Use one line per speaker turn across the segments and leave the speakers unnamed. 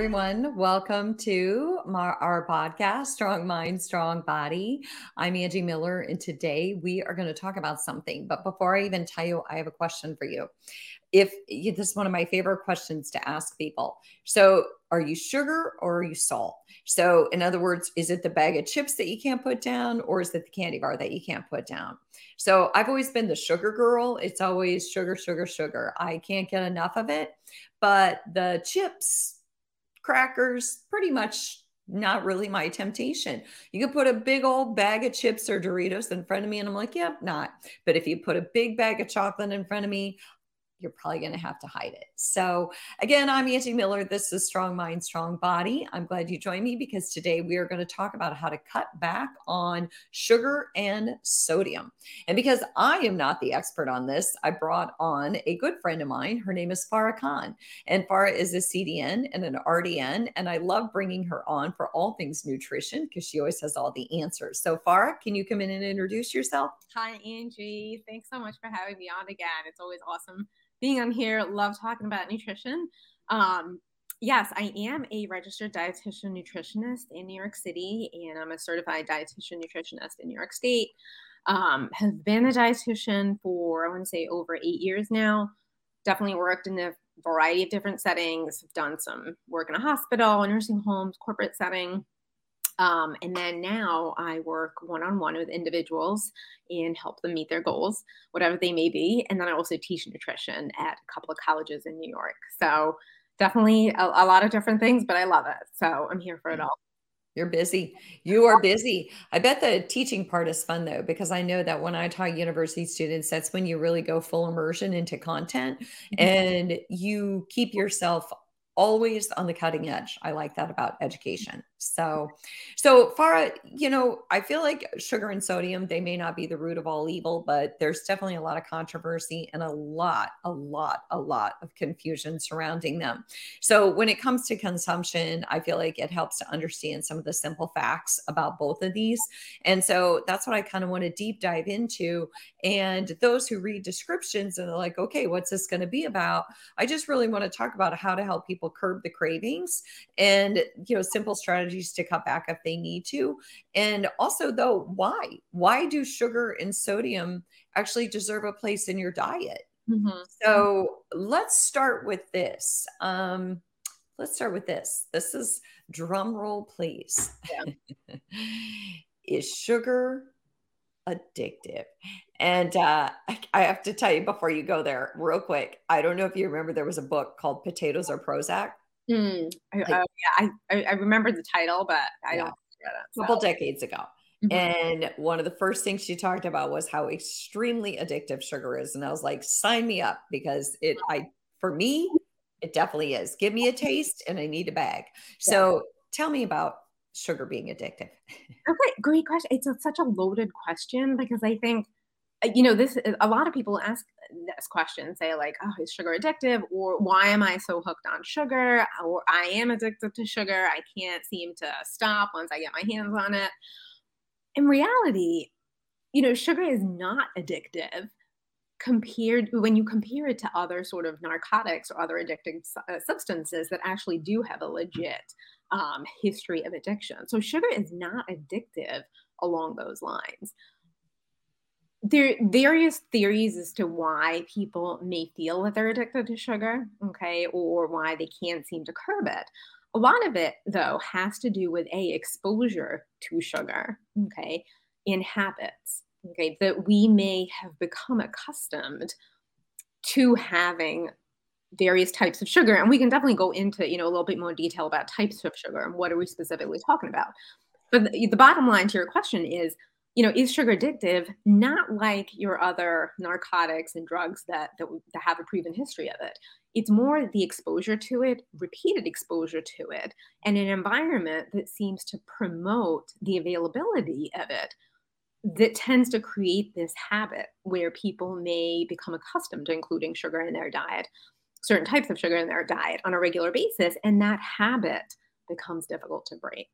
Everyone, welcome to my, our podcast, Strong Mind, Strong Body. I'm Angie Miller, and today we are going to talk about something. But before I even tell you, I have a question for you. If this is one of my favorite questions to ask people. So, are you sugar or are you salt? So, in other words, is it the bag of chips that you can't put down, or is it the candy bar that you can't put down? So, I've always been the sugar girl. It's always sugar, sugar, sugar. I can't get enough of it. But the chips, crackers, pretty much not really my temptation. You could put a big old bag of chips or Doritos in front of me, and I'm like, yep, yeah, not. But if you put a big bag of chocolate in front of me, you're probably going to have to hide it. So, again, I'm Angie Miller. This is Strong Mind, Strong Body. I'm glad you joined me because today we are going to talk about how to cut back on sugar and sodium. And because I am not the expert on this, I brought on a good friend of mine. Her name is Farah Khan. And Farah is a CDN and an RDN. And I love bringing her on for all things nutrition because she always has all the answers. So, Farah, can you come in and introduce yourself?
Hi, Angie. Thanks so much for having me on again. It's always awesome being on here. Love talking about nutrition. Um, yes, I am a registered dietitian nutritionist in New York City, and I'm a certified dietitian nutritionist in New York State. Um, have been a dietitian for I want to say over eight years now. Definitely worked in a variety of different settings. Have done some work in a hospital, nursing homes, corporate setting. Um, and then now I work one on one with individuals and help them meet their goals, whatever they may be. And then I also teach nutrition at a couple of colleges in New York. So definitely a, a lot of different things, but I love it. So I'm here for it all.
You're busy. You are busy. I bet the teaching part is fun though, because I know that when I taught university students, that's when you really go full immersion into content mm-hmm. and you keep yourself always on the cutting edge. I like that about education. So, so Farah, you know, I feel like sugar and sodium, they may not be the root of all evil, but there's definitely a lot of controversy and a lot, a lot, a lot of confusion surrounding them. So, when it comes to consumption, I feel like it helps to understand some of the simple facts about both of these. And so, that's what I kind of want to deep dive into. And those who read descriptions and they're like, okay, what's this going to be about? I just really want to talk about how to help people curb the cravings and, you know, simple strategies strategies to cut back if they need to. And also, though, why? Why do sugar and sodium actually deserve a place in your diet? Mm-hmm. So let's start with this. Um, let's start with this. This is drum roll, please. Yeah. is sugar addictive? And uh, I, I, have to tell you before you go there, real quick. I don't know if you remember, there was a book called Potatoes or Prozac.
Mm. Like, uh, yeah, I, I remember the title, but I yeah. don't.
A couple decades ago. Mm-hmm. And one of the first things she talked about was how extremely addictive sugar is. And I was like, sign me up because it, I, for me, it definitely is. Give me a taste and I need a bag. So tell me about sugar being addictive.
Okay, great question. It's a, such a loaded question because I think uh, you know this a lot of people ask this question say like oh is sugar addictive or why am i so hooked on sugar or i am addicted to sugar i can't seem to stop once i get my hands on it in reality you know sugar is not addictive compared when you compare it to other sort of narcotics or other addictive uh, substances that actually do have a legit um, history of addiction so sugar is not addictive along those lines there various theories as to why people may feel that they're addicted to sugar, okay, or why they can't seem to curb it. A lot of it, though, has to do with a exposure to sugar, okay, in habits, okay, that we may have become accustomed to having various types of sugar, and we can definitely go into you know a little bit more detail about types of sugar and what are we specifically talking about. But the, the bottom line to your question is you know, is sugar addictive? Not like your other narcotics and drugs that, that, that have a proven history of it. It's more the exposure to it, repeated exposure to it, and an environment that seems to promote the availability of it that tends to create this habit where people may become accustomed to including sugar in their diet, certain types of sugar in their diet on a regular basis, and that habit becomes difficult to break.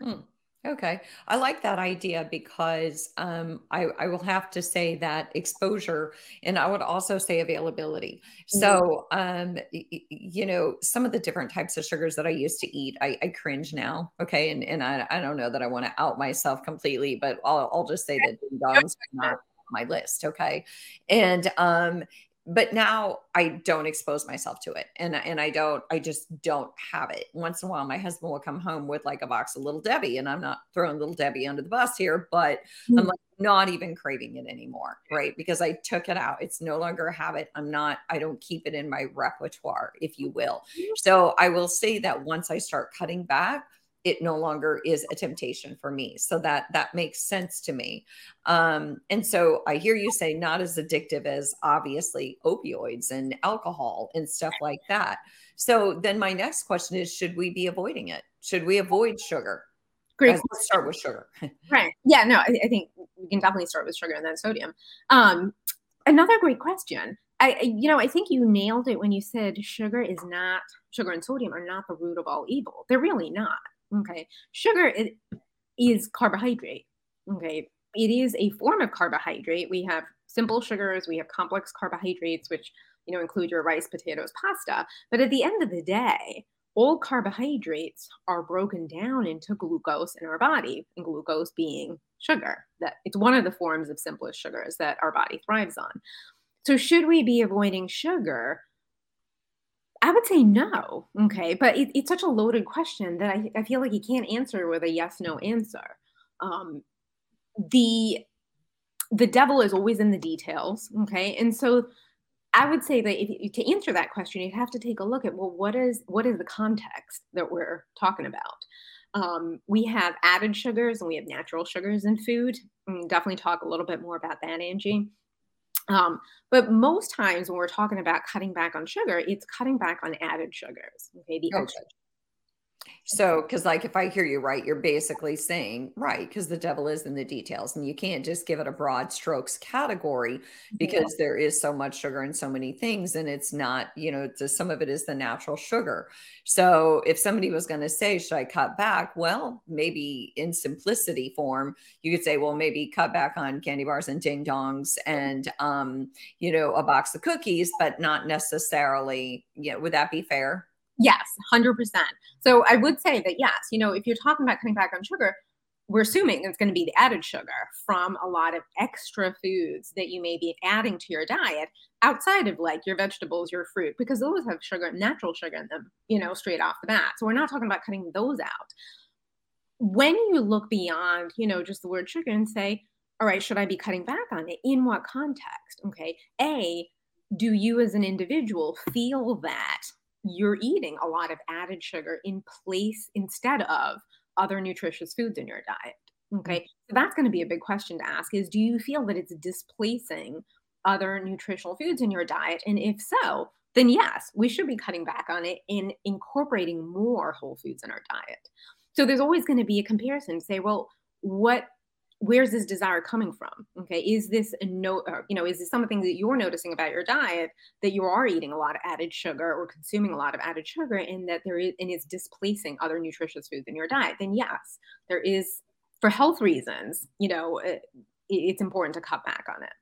Hmm. Okay. I like that idea because um, I, I will have to say that exposure and I would also say availability.
Mhm.
So, um, you know, some of the different types of sugars that I used to eat, I, I cringe now. Okay. And, and I, I don't know that I want to out myself completely, but I'll, I'll just say that ding dongs are not my list. Okay. And um, but now I don't expose myself to it. And and I don't I just don't have it. Once in a while my husband will come home with like a box of little Debbie and I'm not throwing little Debbie under the bus here, but I'm
Mhm.
like not even craving it anymore, right? Because I took it out. It's no longer a habit. I'm not I don't keep it in my repertoire, if you will. So I will say that once I start cutting back, it no longer is a temptation for me. So that that makes sense to me. Um, and so I hear you say not as addictive as obviously opioids and alcohol and stuff like that. So then my next question is should we be avoiding it? Should we avoid sugar?
Great
Let's start with sugar.
Right. Yeah, no, I, I think we can definitely start with sugar and then sodium. Um, another great question. I, I- you know, I think you nailed it when you said sugar is not, sugar and sodium are not the root of all evil. They're really not. Okay. Sugar is, is carbohydrate. Okay. It is a form of carbohydrate. We have simple sugars, we have complex carbohydrates, which, you know, include your rice, potatoes, pasta. But at the end of the day, all carbohydrates are broken down into glucose in our body, and glucose being sugar. That it's one of the forms of simplest sugars that our body thrives on. So, should we be avoiding sugar? I would say no. Okay, but it, it's such a loaded question that I, I feel like you can't answer with a yes no answer. Um, the the devil is always in the details. Okay, and so I would say that if to answer that question, you'd have to take a look at well, what is what is the context that we're talking about? Um, we have added sugars and we have natural sugars in food. And definitely talk a little bit more about that, Angie. Um, but most times when we're talking about cutting back on sugar, it's cutting back on added sugars. Okay, the
Okay.
extra
So, because like if I hear you right, you're basically saying, right, because the devil is in the details, and you can't just give it a broad strokes category because there is so much sugar and so many things, and it's not, you know, it's some of it is the natural sugar. So, if somebody was going to say, should I cut back? Well, maybe in simplicity form, you could say, well, maybe cut back on candy bars and ding dongs and, um, you know, a box of cookies, but not necessarily, yeah, would that be fair?
Yes, 100%. So I would say that, yes, you know, if you're talking about cutting back on sugar, we're assuming it's going to be the added sugar from a lot of extra foods that you may be adding to your diet outside of like your vegetables, your fruit, because those have sugar, natural sugar in them, you know, straight off the bat. So we're not talking about cutting those out. When you look beyond, you know, just the word sugar and say, all right, should I be cutting back on it? In what context? Okay. A, do you as an individual feel that you're eating a lot of added sugar in place instead of other nutritious foods in your diet. Mm. Okay. So that's going to be a big question to ask is do you feel that it's displacing other nutritional foods in your diet? And if so, then yes, we should be cutting back on it and incorporating more whole foods in our diet. So there's always going to be a comparison say, well, what where's this desire coming from? Okay is this a no you know is this something that you're noticing about your diet that you are eating a lot of added sugar or consuming a lot of added sugar and that there is and it's displacing other nutritious foods in your diet? Then yes there is for health reasons you know it, it's important to cut back on it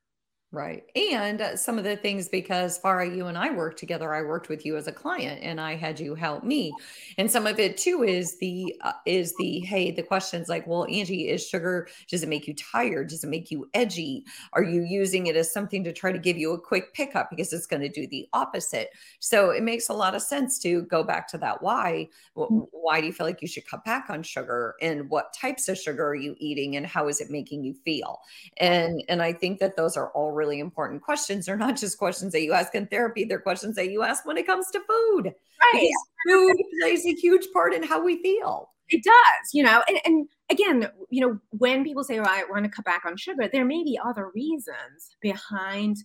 Right. And uh, some of the things, because Farah, you and I worked together, I worked with you as a client and I had you help me. And some of it too is the, uh, is the, hey, the questions like, well, Angie, is sugar, does it make you tired? Does it make you edgy? Are you using it as something to try to give you a quick pickup because it's going to do the opposite? So it makes a lot of sense to go back to that why. Wh- Why do you feel like you should cut back on sugar? And what types of sugar are you eating? And how is it making you feel? And and I think that those are all really important questions. They're not just questions that you ask in therapy, they're questions that you ask when it comes to food.
right
Because food plays a huge part in how we feel.
it does you know and, and again you know when people say well, i want to cut back on sugar there may be other reasons behind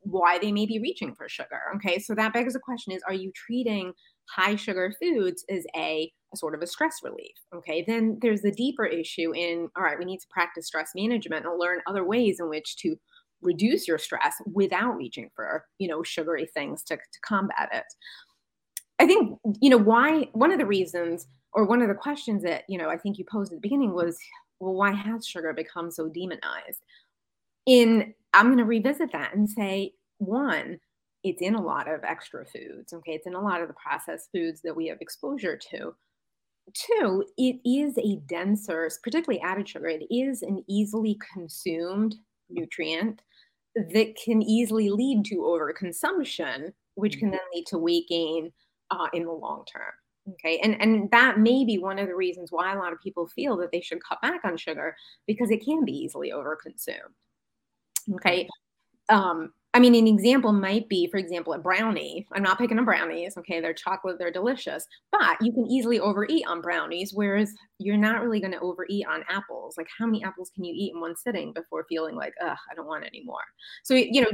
why they may be reaching for sugar okay so that begs the question is are you treating high sugar foods as a, a sort of a stress relief okay then there's the deeper issue in all right we need to practice stress management and learn other ways in which to reduce your stress without reaching for you know sugary things to, to combat it I think, you know, why one of the reasons or one of the questions that, you know, I think you posed at the beginning was, well, why has sugar become so demonized? In I'm going to revisit that and say, one, it's in a lot of extra foods. Okay. It's in a lot of the processed foods that we have exposure to. Two, it is a denser, particularly added sugar, it is an easily consumed nutrient that can easily lead to overconsumption, which can mm-hmm. then lead to weight gain uh, in the long term. Okay, and and that may be one of the reasons why a lot of people feel that they should cut back on sugar because it can be easily overconsumed. Okay, um, I mean, an example might be, for example, a brownie. I'm not picking on brownies. Okay, they're chocolate, they're delicious, but you can easily overeat on brownies, whereas you're not really going to overeat on apples. Like, how many apples can you eat in one sitting before feeling like, ugh, I don't want any more? So, you know,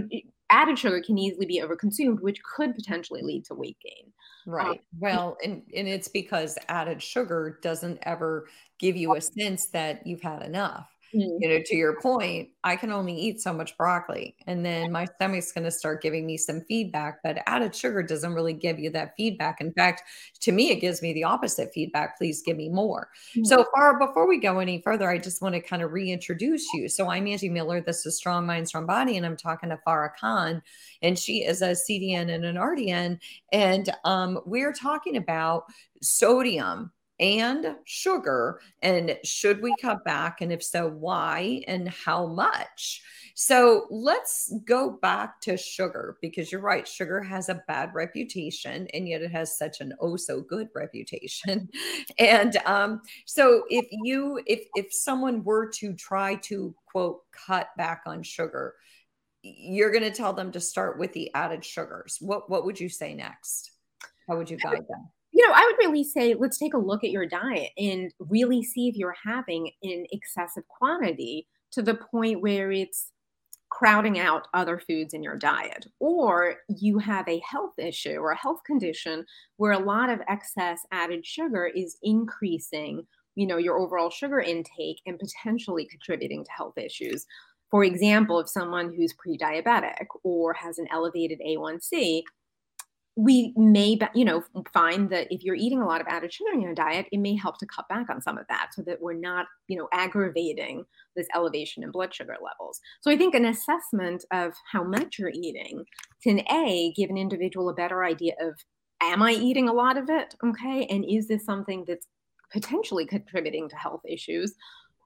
added sugar can easily be overconsumed, which could potentially lead to weight gain.
Right. Um, well, and, and it's because added sugar doesn't ever give you a sense that you've had enough. Mm. You know, to your point, I can only eat so much broccoli and then my stomach's going to start giving me some feedback. But added sugar doesn't really give you that feedback. In fact, to me, it gives me the opposite feedback. Please give me more. Mm. So Farah, before we go any further, I just want to kind of reintroduce you. So I'm Angie Miller. This is Strong Mind, Strong Body, and I'm talking to Farah Khan, and she is a CDN and an RDN. And um, we're talking about sodium and sugar and should we cut back? And if so why and how much? So let's go back to sugar because you're right sugar has a bad reputation and yet it has such an oh so good reputation. And um, so if you if if someone were to try to quote cut back on sugar you're going to tell them to start with the added sugars. What what would you say next? How would you guide them
you know, I would really say let's take a look at your diet and really see if you're having an excessive quantity to the point where it's crowding out other foods in your diet, or you have a health issue or a health condition where a lot of excess added sugar is increasing, you know, your overall sugar intake and potentially contributing to health issues. For example, if someone who's pre-diabetic or has an elevated A1C, we may you know find that if you're eating a lot of added sugar in your diet it may help to cut back on some of that so that we're not you know aggravating this elevation in blood sugar levels so i think an assessment of how much you're eating can a give an individual a better idea of am i eating a lot of it okay and is this something that's potentially contributing to health issues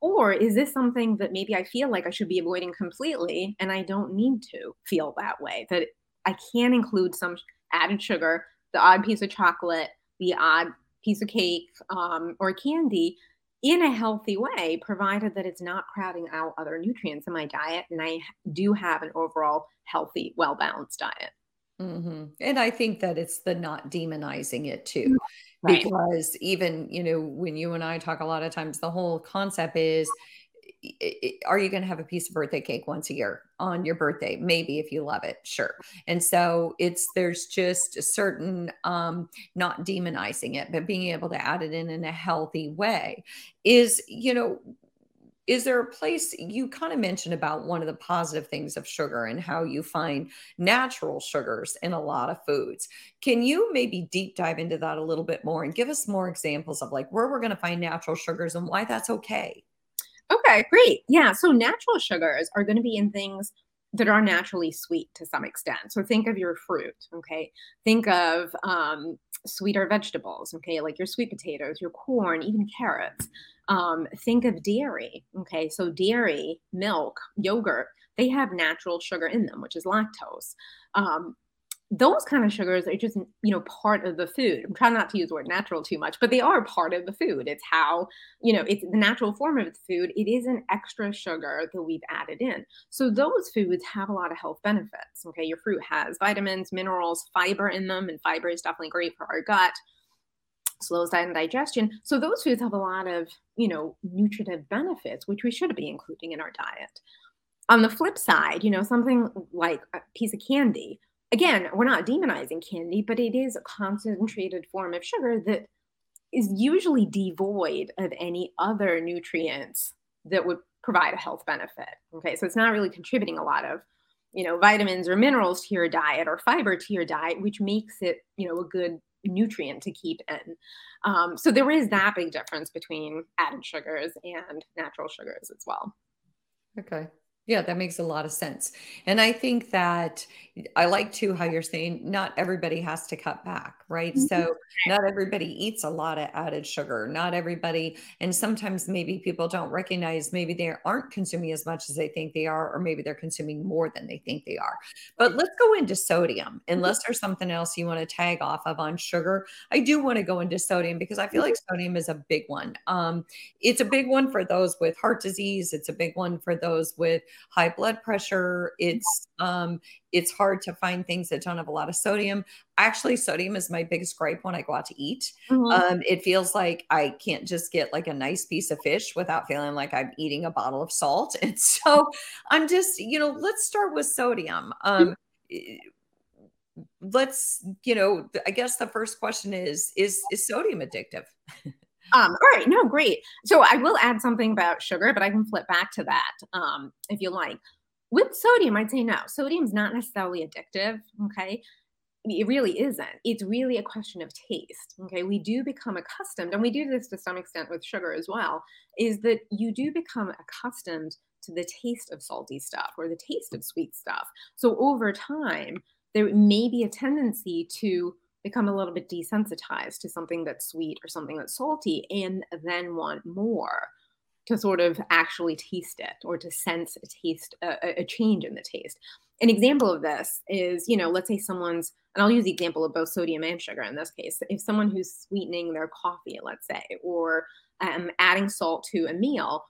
or is this something that maybe I feel like I should be avoiding completely and I don't need to feel that way? That I can include some added sugar, the odd piece of chocolate, the odd piece of cake um, or candy in a healthy way, provided that it's not crowding out other nutrients in my diet and I do have an overall healthy, well balanced diet.
Mm-hmm. And I think that it's the not demonizing it too. Right. Because even, you know, when you and I talk a lot of times, the whole concept is are you going to have a piece of birthday cake once a year on your birthday? Maybe if you love it sure. And so it's there's just a certain um not demonizing it but being able to add it in in a healthy way is you know is there a place you kind of mentioned about one of the positive things of sugar and how you find natural sugars in a lot of foods. Can you maybe deep dive into that a little bit more and give us more examples of like where we're going to find natural sugars and why that's okay
Okay, great. Yeah. So natural sugars are going to be in things that are naturally sweet to some extent. So think of your fruit. Okay. Think of um, sweeter vegetables. Okay. Like your sweet potatoes, your corn, even carrots. Um, think of dairy. Okay. So dairy, milk, yogurt, they have natural sugar in them, which is lactose. Um, those kind of sugars are just you know part of the food. I'm trying not to use the word natural too much but they are part of the food. It's how you know it's the natural form of the food. It is an extra sugar that we've added in. So those foods have a lot of health benefits okay? Your fruit has vitamins minerals fiber in them and fiber is definitely great for our gut. Slows down digestion. So those foods have a lot of you know nutritive benefits which we should be including in our diet. On the flip side you know something like a piece of candy again, we're not demonizing candy, but it is a concentrated form of sugar that is usually devoid of any other nutrients that would provide a health benefit. Okay, so it's not really contributing a lot of, you know, vitamins or minerals to your diet or fiber to your diet, which makes it, you know, a good nutrient to keep in. Um, so there is that big difference between added sugars and natural sugars as well.
Okay. Yeah, that makes a lot of sense. And I think that I like too how you're saying not everybody has to cut back, right? Mm-hmm. So not everybody eats a lot of added sugar. Not everybody, and sometimes maybe people don't recognize maybe they aren't consuming as much as they think they are, or maybe they're consuming more than they think they are. But let's go into sodium, mm-hmm. unless there's something else you want to tag off of on sugar. I do want to go into sodium because I feel like mm-hmm. sodium is a big one. Um, it's a big one for those with heart disease. It's a big one for those with high blood pressure. It's um, it's hard to find things that don't have a lot of sodium. Actually, sodium is my biggest gripe when I go out to eat. Mm-hmm. Um, it feels like I can't just get like a nice piece of fish without feeling like I'm eating a bottle of salt. And so I'm just, you know, let's start with sodium. Um, let's, you know, I guess the first question is: is is sodium addictive?
Um, all right, no, great. So I will add something about sugar, but I can flip back to that um, if you like. With sodium, I'd say no. Sodium's not necessarily addictive. Okay. It really isn't. It's really a question of taste. Okay. We do become accustomed, and we do this to some extent with sugar as well, is that you do become accustomed to the taste of salty stuff or the taste of sweet stuff. So over time, there may be a tendency to become a little bit desensitized to something that's sweet or something that's salty and then want more to sort of actually taste it or to sense a taste a, a, change in the taste. An example of this is you know let's say someone's and i'll use the example of both sodium and sugar in this case. If someone who's sweetening their coffee let's say or um, adding salt to a meal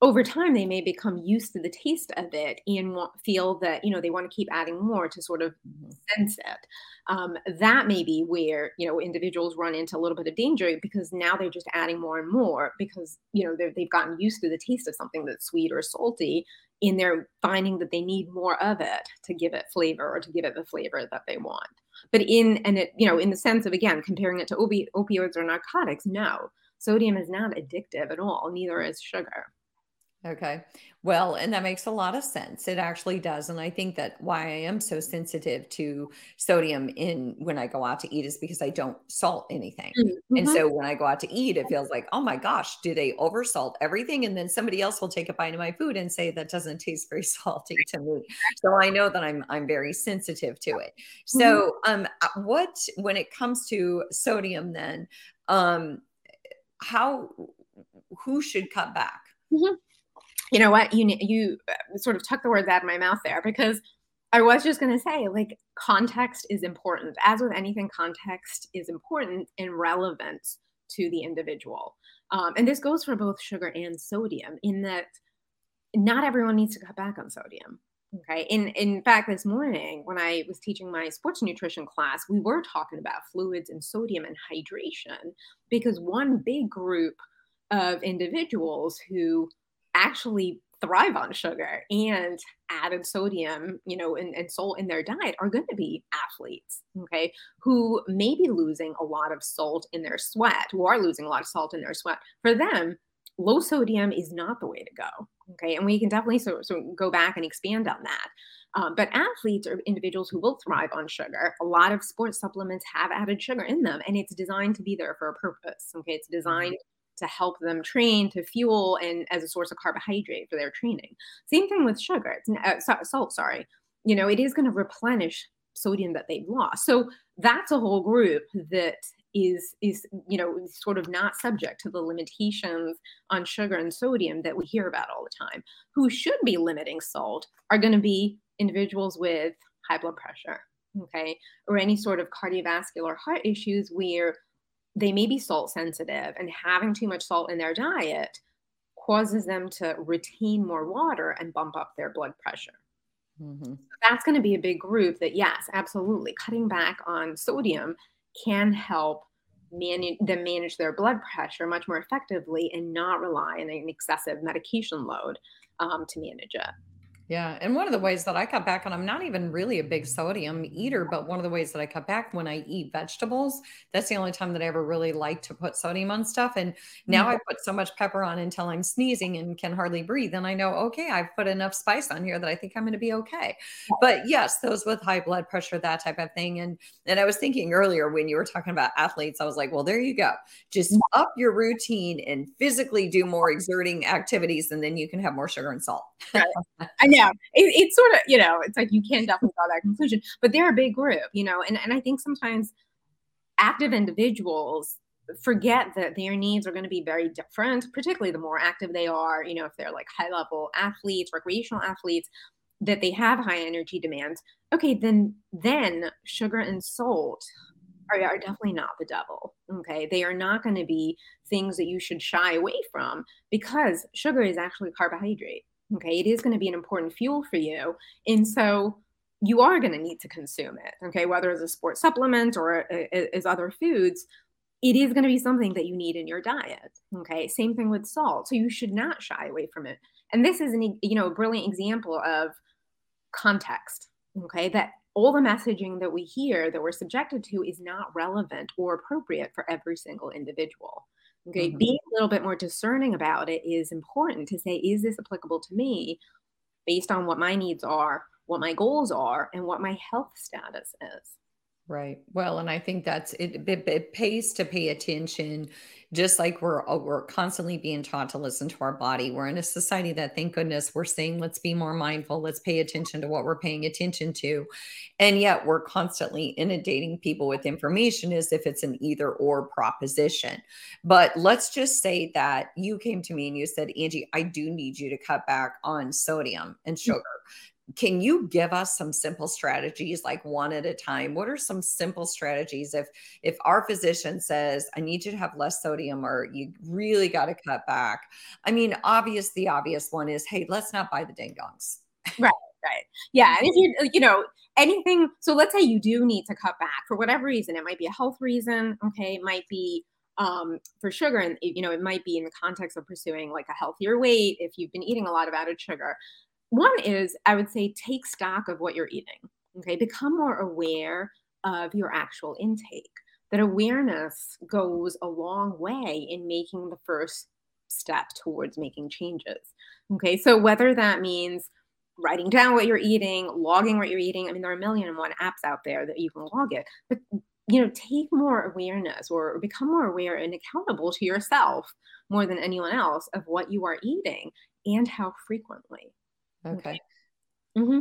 over time they may become used to the taste of it and want, feel that you know they want to keep adding more to sort of mm-hmm. sense it. Um, that may be where you know individuals run into a little bit of danger because now they're just adding more and more because you know they've gotten used to the taste of something that's sweet or salty and they're finding that they need more of it to give it flavor or to give it the flavor that they want. But in and it you know in the sense of again comparing it to opi- opioids or narcotics no. Sodium is not addictive at all neither is sugar
Okay. Well, and that makes a lot of sense. It actually does. And I think that why I am so sensitive to sodium in when I go out to eat is because I don't salt anything. Mm-hmm. And so when I go out to eat, it feels like, oh my gosh, do they oversalt everything? And then somebody else will take a bite of my food and say that doesn't taste very salty to me. So I know that I'm I'm very sensitive to it. Mm-hmm. So um uh, what when it comes to sodium then, um how who should cut back?
Mm-hmm you know what you you uh, sort of took the words out of my mouth there because I was just going to say like context is important. As with anything context is important and relevant to the individual. Um, and this goes for both sugar and sodium in that not everyone needs to cut back on sodium okay? In in fact this morning when i was teaching my sports nutrition class we were talking about fluids and sodium and hydration because one big group of individuals who actually thrive on sugar and added sodium, you know, and, and salt in their diet are going to be athletes, okay, who may be losing a lot of salt in their sweat, who are losing a lot of salt in their sweat. For them, low sodium is not the way to go, okay, and we can definitely sort, so go back and expand on that. Um, but athletes are individuals who will thrive on sugar. A lot of sports supplements have added sugar in them, and it's designed to be there for a purpose. Okay, it's designed to help them train, to fuel, and as a source of carbohydrate for their training. Same thing with sugar, it's, uh, salt, sorry. You know, it is going to replenish sodium that they've lost. So that's a whole group that is is you know sort of not subject to the limitations on sugar and sodium that we hear about all the time who should be limiting salt are going to be individuals with high blood pressure okay or any sort of cardiovascular heart issues where they may be salt sensitive and having too much salt in their diet causes them to retain more water and bump up their blood pressure. Mm-hmm. So that's going to be a big group that, yes, absolutely, cutting back on sodium can help manage them manage their blood pressure much more effectively and not rely on an excessive medication load um, to manage it.
Yeah, and one of the ways that I cut back and I'm not even really a big sodium eater, but one of the ways that I cut back when I eat vegetables, that's the only time that I ever really like to put sodium on stuff. And now
Mhm.
I put so much pepper on until I'm sneezing and can hardly breathe. And I know, okay, I've put enough spice on here that I think I'm going to be okay. But yes, those with high blood pressure, that type of thing. And and I was thinking earlier when you were talking about athletes, I was like, well, there you go. Just up your routine and physically do more exerting activities, and then you can have more sugar and salt.
I know it, it's sort of you know it's like you can definitely draw that conclusion, but they're a big group, you know, and and I think sometimes active individuals forget that their needs are going to be very different, particularly the more active they are, you know, if they're like high level athletes, recreational athletes, that they have high energy demands. Okay, then then sugar and salt are, are definitely not the devil. Okay, they are not going to be things that you should shy away from because sugar is actually carbohydrate. Okay, it is going to be an important fuel for you, and so you are going to need to consume it. Okay, whether as a sports supplement or uh, as other foods, it is going to be something that you need in your diet. Okay, same thing with salt. So you should not shy away from it. And this is an you know a brilliant example of context. Okay, that all the messaging that we hear that we're subjected to is not relevant or appropriate for every single individual. Okay,
Mhm.
being a little bit more discerning about it is important to say, is this applicable to me based on what my needs are, what my goals are, and what my health status is?
Right. Well, and I think that's it, it, it pays to pay attention, just like we're uh, we're constantly being taught to listen to our body. We're in a society that, thank goodness, we're saying let's be more mindful, let's pay attention to what we're paying attention to, and yet we're constantly inundating people with information as if it's an either or proposition. But let's just say that you came to me and you said, Angie, I do need you to cut back on sodium and sugar can you give us some simple strategies like one at a time? What are some simple strategies if if our physician says i need you to have less sodium or you really got to cut back? I mean obvious the obvious one is hey let's not buy the ding dongs.
Right right. Yeah and if you you know anything so let's say you do need to cut back for whatever reason it might be a health reason okay it might be um, for sugar and you know it might be in the context of pursuing like a healthier weight if you've been eating a lot of added sugar one is I would say take stock of what you're eating. Okay, become more aware of your actual intake. That awareness goes a long way in making the first step towards making changes. Okay, so whether that means writing down what you're eating, logging what you're eating, I mean, there are a million and one apps out there that you can log it, but you know, take more awareness or become more aware and accountable to yourself more than anyone else of what you are eating and how frequently.
Okay
hmm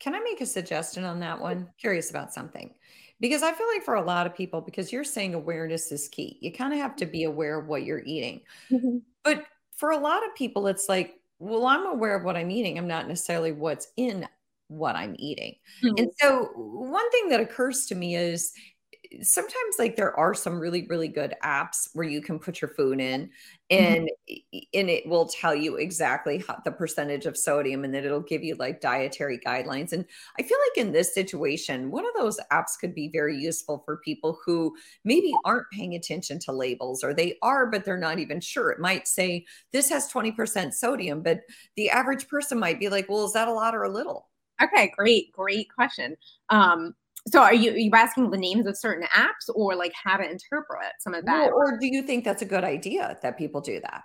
Can I make a suggestion on that one? Curious about something. Because I feel like for a lot of people, because you're saying awareness is key, you kind of have to be aware of what you're eating.
hmm
But for a lot of people, it's like, well, I'm aware of what I'm eating. I'm not necessarily what's in what I'm eating. And so, one thing that occurs to me is sometimes like there are some really really good apps where you can put your food in
Mhm.
and and it will tell you exactly how, the percentage of sodium and then it'll give you like dietary guidelines and i feel like in this situation one of those apps could be very useful for people who maybe aren't paying attention to labels or they are but they're not even sure it might say this has 20% sodium but the average person might be like well is that a lot or a little
Okay, great, great question. Um, so are you are you asking the names of certain apps or like how to interpret some of that?
Well, or do you think that's a good idea that people do that?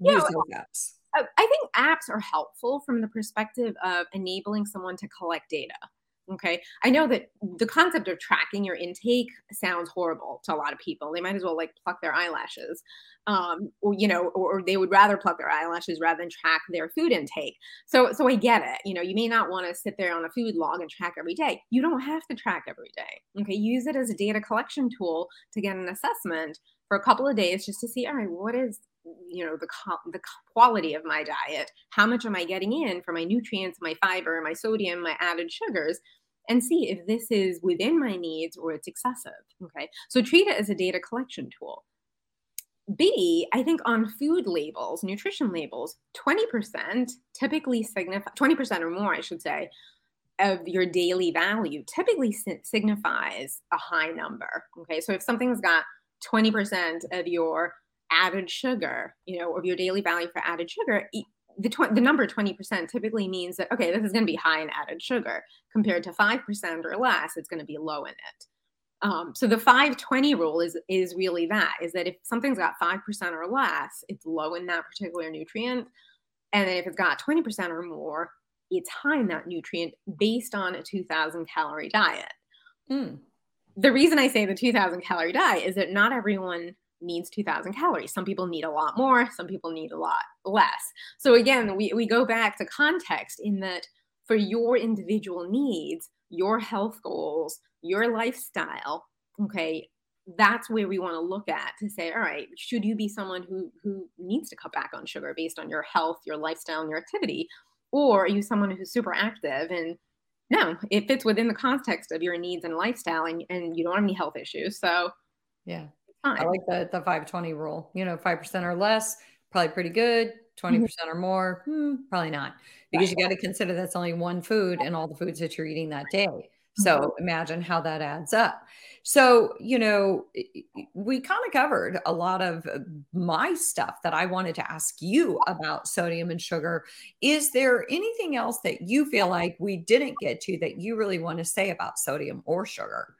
Yeah,
Use those apps.
I I think apps are helpful from the perspective of enabling someone to collect data. Okay. I know that the concept of tracking your intake sounds horrible to a lot of people. They might as well like pluck their eyelashes. Um, or you know, or, or they would rather pluck their eyelashes rather than track their food intake. So so I get it. You know, you may not want to sit there on a food log and track every day. You don't have to track every day. Okay. Use it as a data collection tool to get an assessment for a couple of days just to see, all right, what is you know the the quality of my diet? How much am i getting in for my nutrients my fiber my sodium my added sugars? And see if this is within my needs or it's excessive okay? So treat it as a data collection tool. B i think on food labels nutrition labels 20% typically signify 20% or more i should say of your daily value typically signifies a high number okay? So if something's got 20% of your added sugar, you know, of your daily value for added sugar, the, tw- the number 20% typically means that okay this is going to be high in added sugar compared to 5% or less it's going to be low in it um, so the 520 rule is is really that is that if something's got 5% or less it's low in that particular nutrient and then if it's got 20% or more it's high in that nutrient based on a 2000 calorie diet mm. The reason i say the 2000 calorie diet is that not everyone needs 2000 calories. Some people need a lot more some people need a lot less. So again we, we go back to context in that for your individual needs your health goals your lifestyle okay that's where we want to look at to say all right should you be someone who who needs to cut back on sugar based on your health your lifestyle and your activity? Or are you someone who's super active and no it fits within the context of your needs and lifestyle and, and you don't have any health issues so
yeah fine. I like the the 520 rule. You know, 5% or less, probably pretty good. 20% mm-hmm. or more, hmm, probably not. Because right. you got to consider that's only one food and all the foods that you're eating that day. So mm-hmm. imagine how that adds up. So, you know, we kind of covered a lot of uh, my stuff that I wanted to ask you about sodium and sugar. Is there anything else that you feel like we didn't get to that you really want to say about sodium or sugar?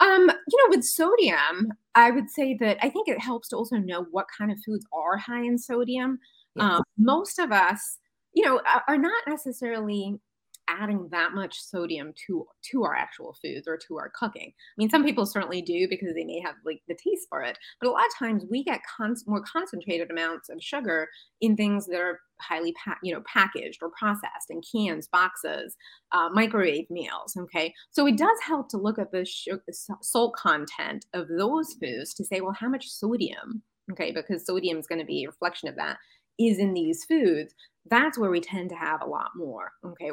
Um, you know, with sodium, I would say that I think it helps to also know what kind of foods are high in sodium. Yes. Um, most of us, you know, are not necessarily adding that much sodium to to our actual foods or to our cooking. I mean, some people certainly do because they may have like the taste for it, but a lot of times we get con- more concentrated amounts of sugar in things that are highly pa- you know packaged or processed in cans, boxes, uh, microwave meals. Okay, so it does help to look at the sugar, salt content of those foods to say, well, how much sodium? Okay, because sodium is going to be a reflection of that is in these foods. That's where we tend to have a lot more. Okay,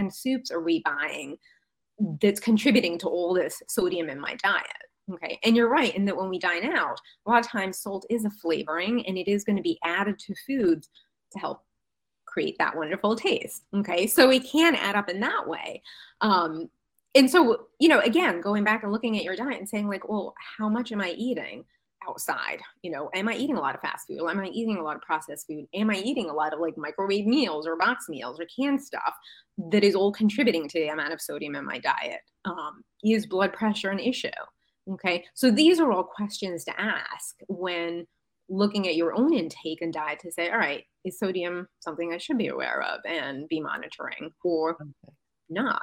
and soups are we buying that's contributing to all this sodium in my diet? Okay. And you're right in that when we dine out, a lot of times salt is a flavoring and it is going to be added to foods to help create that wonderful taste. Okay. So it can add up in that way. Um, and so, you know, again, going back and looking at your diet and saying, like, well, how much am I eating? Outside you know am i eating a lot of fast food? Am i eating a lot of processed food? Am i eating a lot of like microwave meals or box meals or canned stuff that is all contributing to the amount of sodium in my diet? Um, is blood pressure an issue? Okay so these are all questions to ask when looking at your own intake and diet to say all right is sodium something i should be aware of and be monitoring or okay. not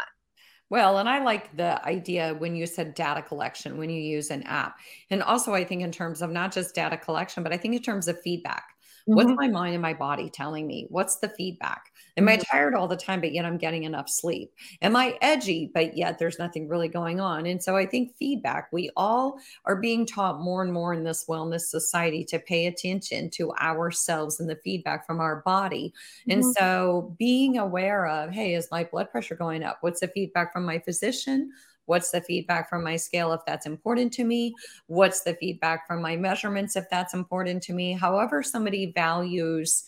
well, and I like the idea when you said data collection, when you use an app. And also, I think in terms of not just data collection, but I think in terms of feedback. Mm-hmm. What's my mind and my body telling me? What's the feedback? Am mm-hmm. I tired all the time, but yet I'm getting enough sleep? Am I edgy, but yet there's nothing really going on? And so I think feedback, we all are being taught more and more in this wellness society to pay attention to ourselves and the feedback from our body. Mm-hmm. And so being aware of, hey, is my blood pressure going up? What's the feedback from my physician? What's the feedback from my scale if that's important to me? What's the feedback from my measurements if that's important to me? However, somebody values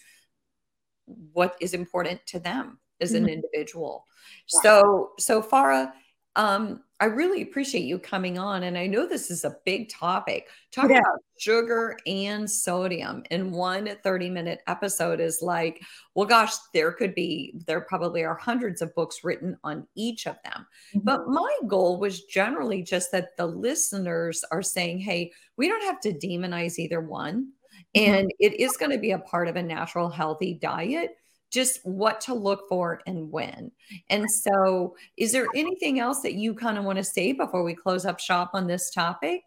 what is important to them as an mm-hmm. individual. So, so Farah, um, I really appreciate you coming on. And I know this is a big topic. Talking yeah. about sugar and sodium in one 30 minute episode is like, well, gosh, there could be, there probably are hundreds of books written on each of them. Mm-hmm. But my goal was generally just that the listeners are saying, hey, we don't have to demonize either one. Mm-hmm. And it is going to be a part of a natural, healthy diet just what to look for and when. And so, is there anything else that you kind of want to say before we close up shop on this topic?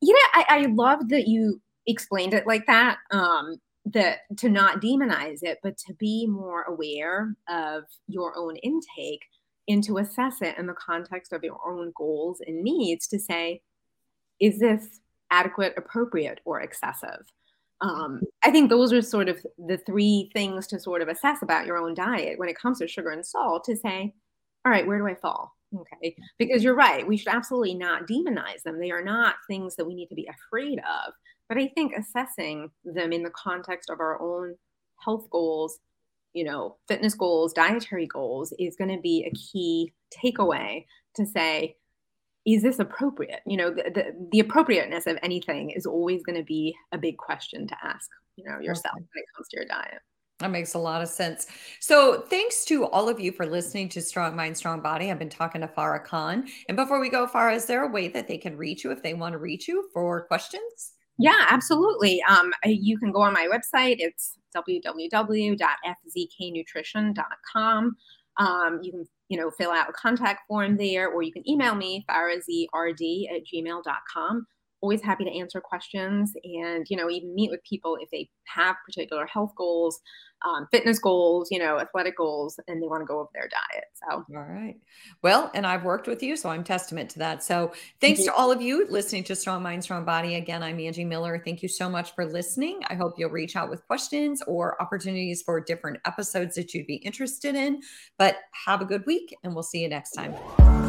Yeah, I, I love that you explained it like that. Um, that to not demonize it, but to be more aware of your own intake and to assess it in the context of your own goals and needs to say, is this adequate, appropriate, or excessive? Um, I think those are sort of the three things to sort of assess about your own diet when it comes to sugar and salt to say, all right, where do I fall? Okay. Because you're right. We should absolutely not demonize them. They are not things that we need to be afraid of. But I think assessing them in the context of our own health goals, you know, fitness goals, dietary goals is going to be a key takeaway to say, is this appropriate? You know, the, the, the appropriateness of anything is always going to be a big question to ask, you know, yourself okay. when it comes to your diet.
That makes a lot of sense. So, thanks to all of you for listening to Strong Mind, Strong Body. I've been talking to Farah Khan. And before we go, Farah, is there a way that they can reach you if they want to reach you for questions?
Yeah, absolutely. Um, you can go on my website. It's www.fzknutrition.com. Um, you can, you know, fill out a contact form there, or you can email me, farahzrd at gmail.com always happy to answer questions and you know even meet with people if they have particular health goals um, fitness goals you know athletic goals and they want to go over their diet so.
All right. Well and i've worked with you so i'm testament to that. So thanks to all of you listening to strong mind strong body. Again i'm angie miller. Thank you so much for listening. I hope you'll reach out with questions or opportunities for different episodes that you'd be interested in. But have a good week and we'll see you next time